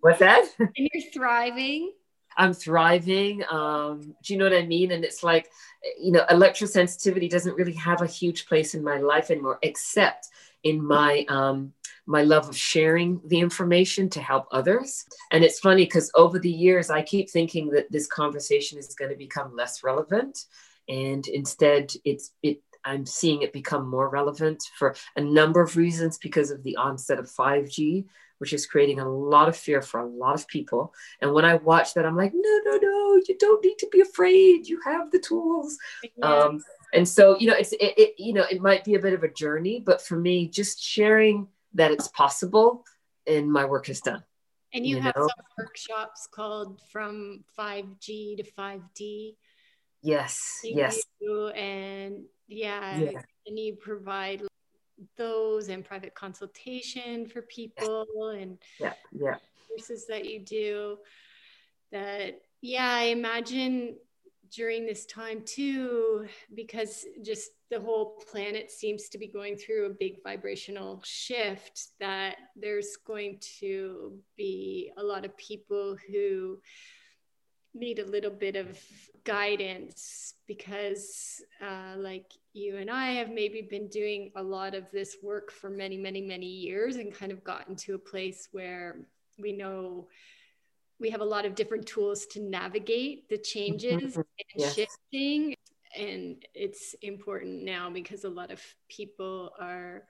what's that? And you're thriving. I'm thriving. Um, do you know what I mean? And it's like, you know, electrosensitivity doesn't really have a huge place in my life anymore, except in my um, my love of sharing the information to help others. And it's funny because over the years, I keep thinking that this conversation is going to become less relevant, and instead, it's it. I'm seeing it become more relevant for a number of reasons because of the onset of 5G, which is creating a lot of fear for a lot of people. And when I watch that, I'm like, no, no, no, you don't need to be afraid. You have the tools. Yeah. Um, and so, you know, it's, it, it, you know, it might be a bit of a journey, but for me, just sharing that it's possible and my work is done. And you, you have know? some workshops called from 5G to 5D. Yes. Yes. And yeah, yeah, and you provide those and private consultation for people and yeah, yeah. courses that you do that yeah i imagine during this time too because just the whole planet seems to be going through a big vibrational shift that there's going to be a lot of people who need a little bit of guidance because uh, like you and i have maybe been doing a lot of this work for many many many years and kind of gotten to a place where we know we have a lot of different tools to navigate the changes and yes. shifting. And it's important now because a lot of people are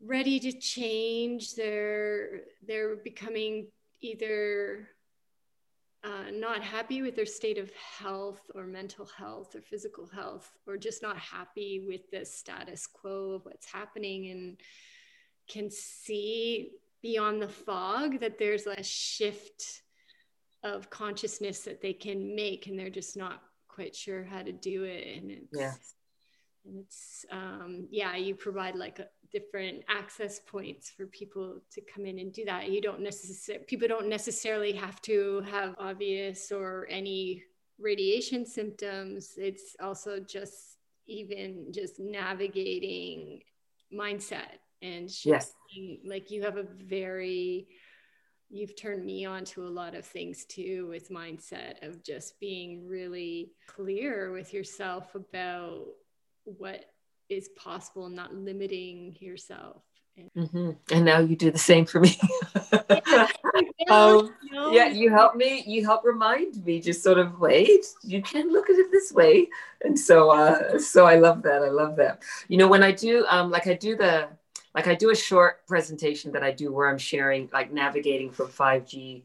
ready to change. They're they're becoming either uh, not happy with their state of health or mental health or physical health or just not happy with the status quo of what's happening and can see beyond the fog that there's a shift of consciousness that they can make and they're just not quite sure how to do it and it's yes. and it's um, yeah you provide like a, different access points for people to come in and do that. You don't necessarily people don't necessarily have to have obvious or any radiation symptoms. It's also just even just navigating mindset and yes like you have a very you've turned me on to a lot of things too with mindset of just being really clear with yourself about what is possible and not limiting yourself Mm-hmm. And now you do the same for me. yeah, um, yeah, you help me. You help remind me. Just sort of wait. You can look at it this way, and so uh, so I love that. I love that. You know, when I do um, like I do the like I do a short presentation that I do where I'm sharing like navigating from 5G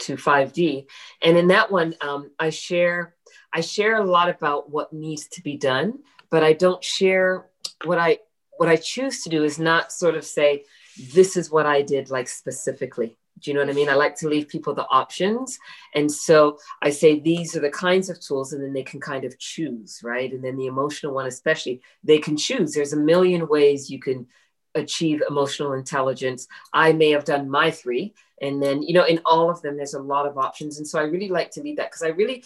to 5D, and in that one um, I share I share a lot about what needs to be done, but I don't share what I what I choose to do is not sort of say this is what I did like specifically. Do you know what I mean? I like to leave people the options. And so I say these are the kinds of tools, and then they can kind of choose, right? And then the emotional one, especially, they can choose. There's a million ways you can achieve emotional intelligence. I may have done my three. And then, you know, in all of them, there's a lot of options. And so I really like to lead that because I really,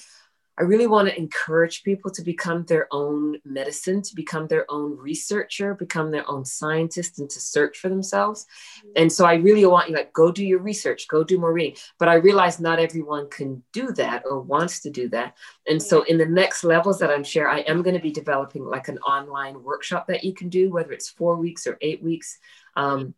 I really want to encourage people to become their own medicine, to become their own researcher, become their own scientist, and to search for themselves. And so I really want you like go do your research, go do more reading. But I realize not everyone can do that or wants to do that. And so in the next levels that I'm sharing, I am going to be developing like an online workshop that you can do, whether it's four weeks or eight weeks. Um,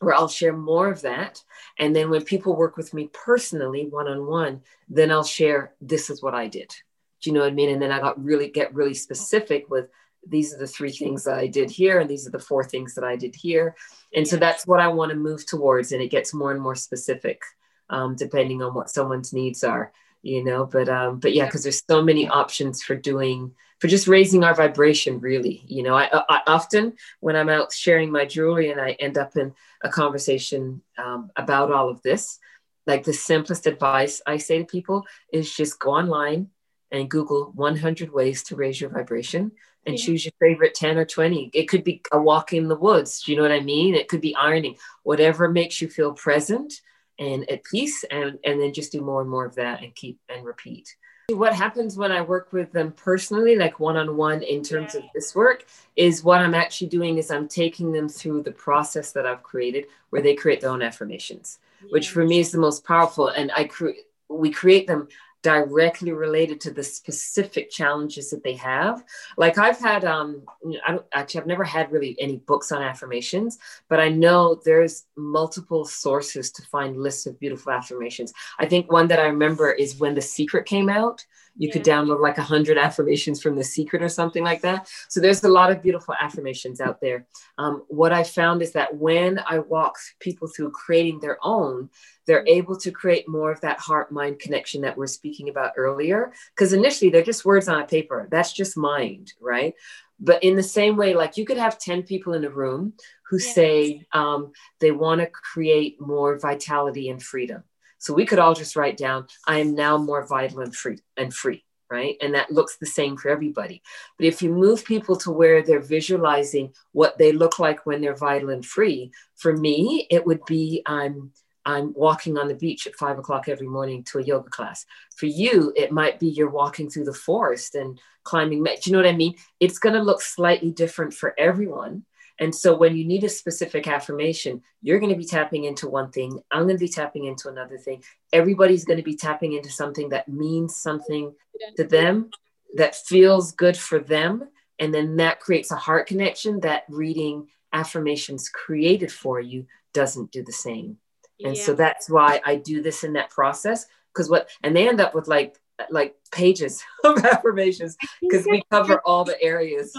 where I'll share more of that. And then when people work with me personally, one on one, then I'll share this is what I did. Do you know what I mean? And then I got really get really specific with these are the three things that I did here, and these are the four things that I did here. And so that's what I want to move towards. And it gets more and more specific um, depending on what someone's needs are, you know. But um, but yeah, because there's so many options for doing for just raising our vibration really you know I, I, often when i'm out sharing my jewelry and i end up in a conversation um, about all of this like the simplest advice i say to people is just go online and google 100 ways to raise your vibration and yeah. choose your favorite 10 or 20 it could be a walk in the woods do you know what i mean it could be ironing whatever makes you feel present and at peace and and then just do more and more of that and keep and repeat. What happens when I work with them personally, like one on one in terms of this work, is what I'm actually doing is I'm taking them through the process that I've created where they create their own affirmations, which for me is the most powerful. And I create we create them directly related to the specific challenges that they have. Like I've had, um, I don't actually, I've never had really any books on affirmations, but I know there's multiple sources to find lists of beautiful affirmations. I think one that I remember is when The Secret came out. You yeah. could download like a hundred affirmations from The Secret or something like that. So there's a lot of beautiful affirmations out there. Um, what I found is that when I walk people through creating their own, they're able to create more of that heart mind connection that we're speaking about earlier. Because initially they're just words on a paper, that's just mind, right? But in the same way, like you could have 10 people in a room who yes. say um, they want to create more vitality and freedom. So we could all just write down, I am now more vital and free and free right? And that looks the same for everybody. But if you move people to where they're visualizing what they look like when they're vital and free, for me, it would be I'm I'm walking on the beach at five o'clock every morning to a yoga class. For you, it might be you're walking through the forest and climbing. Do you know what I mean? It's going to look slightly different for everyone. And so when you need a specific affirmation, you're going to be tapping into one thing. I'm going to be tapping into another thing. Everybody's going to be tapping into something that means something to them, that feels good for them. And then that creates a heart connection that reading affirmations created for you doesn't do the same. And yeah. so that's why I do this in that process. Because what, and they end up with like, like pages of affirmations because we cover all the areas.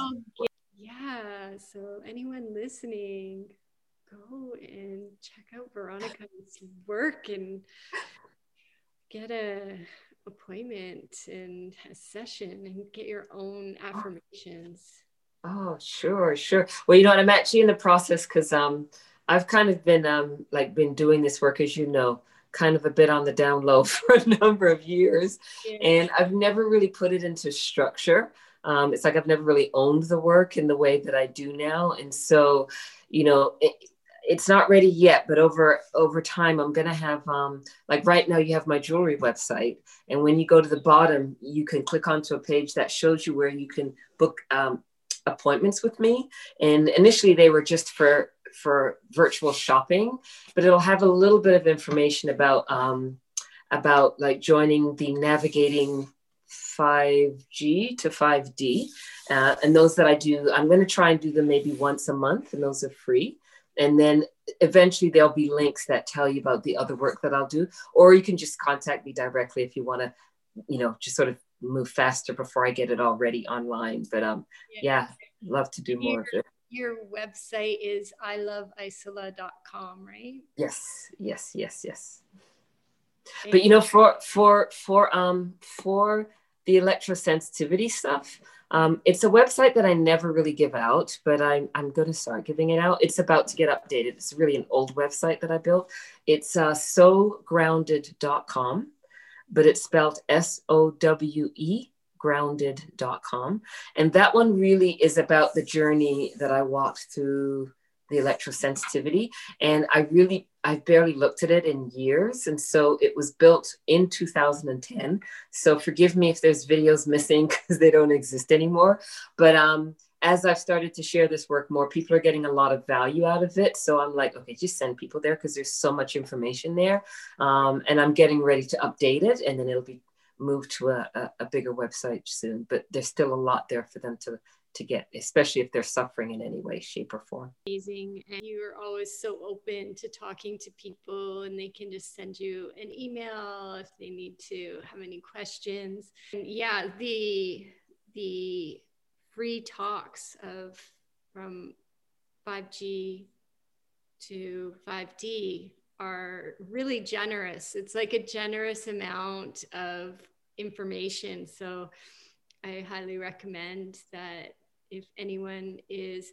Yeah. So anyone listening, go and check out Veronica's work and get a appointment and a session and get your own affirmations. Oh, sure, sure. Well, you know what? I'm actually in the process because um, I've kind of been um, like been doing this work, as you know, kind of a bit on the down low for a number of years, yeah. and I've never really put it into structure. Um, it's like I've never really owned the work in the way that I do now, and so, you know, it, it's not ready yet. But over over time, I'm gonna have um, like right now, you have my jewelry website, and when you go to the bottom, you can click onto a page that shows you where you can book um, appointments with me. And initially, they were just for for virtual shopping, but it'll have a little bit of information about um, about like joining the navigating 5G to 5D. Uh, and those that I do, I'm going to try and do them maybe once a month, and those are free. And then eventually there'll be links that tell you about the other work that I'll do, or you can just contact me directly if you want to, you know, just sort of move faster before I get it all ready online. But um, yeah, yeah love to do more of it. Your website is iloveisola.com, right? Yes, yes, yes, yes. But you know, for for for um for the electrosensitivity stuff, um, it's a website that I never really give out, but I'm, I'm going to start giving it out. It's about to get updated. It's really an old website that I built. It's uh, sogrounded.com but it's spelled S O W E grounded.com. And that one really is about the journey that I walked through the electrosensitivity. And I really, I've barely looked at it in years. And so it was built in 2010. So forgive me if there's videos missing because they don't exist anymore. But um, as I've started to share this work more, people are getting a lot of value out of it. So I'm like, okay, just send people there because there's so much information there. Um, and I'm getting ready to update it and then it'll be moved to a, a, a, bigger website soon. But there's still a lot there for them to to get, especially if they're suffering in any way, shape, or form. Amazing. And you're always so open to talking to people, and they can just send you an email if they need to have any questions. And yeah, the the free talks of from 5G to 5D are really generous. It's like a generous amount of information. So I highly recommend that if anyone is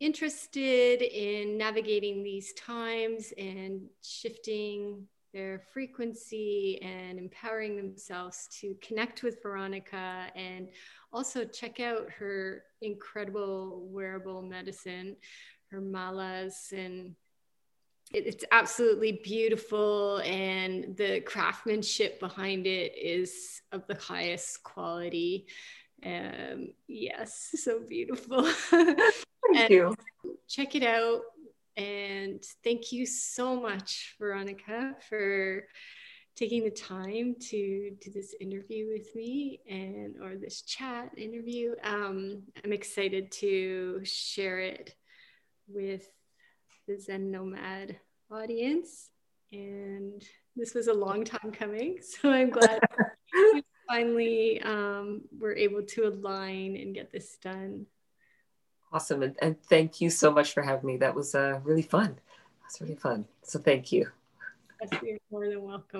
interested in navigating these times and shifting their frequency and empowering themselves to connect with Veronica and also check out her incredible wearable medicine, her malas and it's absolutely beautiful and the craftsmanship behind it is of the highest quality. Um yes so beautiful. Thank you. check it out. And thank you so much, Veronica, for taking the time to do this interview with me and or this chat interview. Um, I'm excited to share it with the Zen Nomad audience. And this was a long time coming. So I'm glad we finally um, were able to align and get this done. Awesome. And, and thank you so much for having me. That was uh, really fun. That's really fun. So thank you. Yes, you're more than welcome.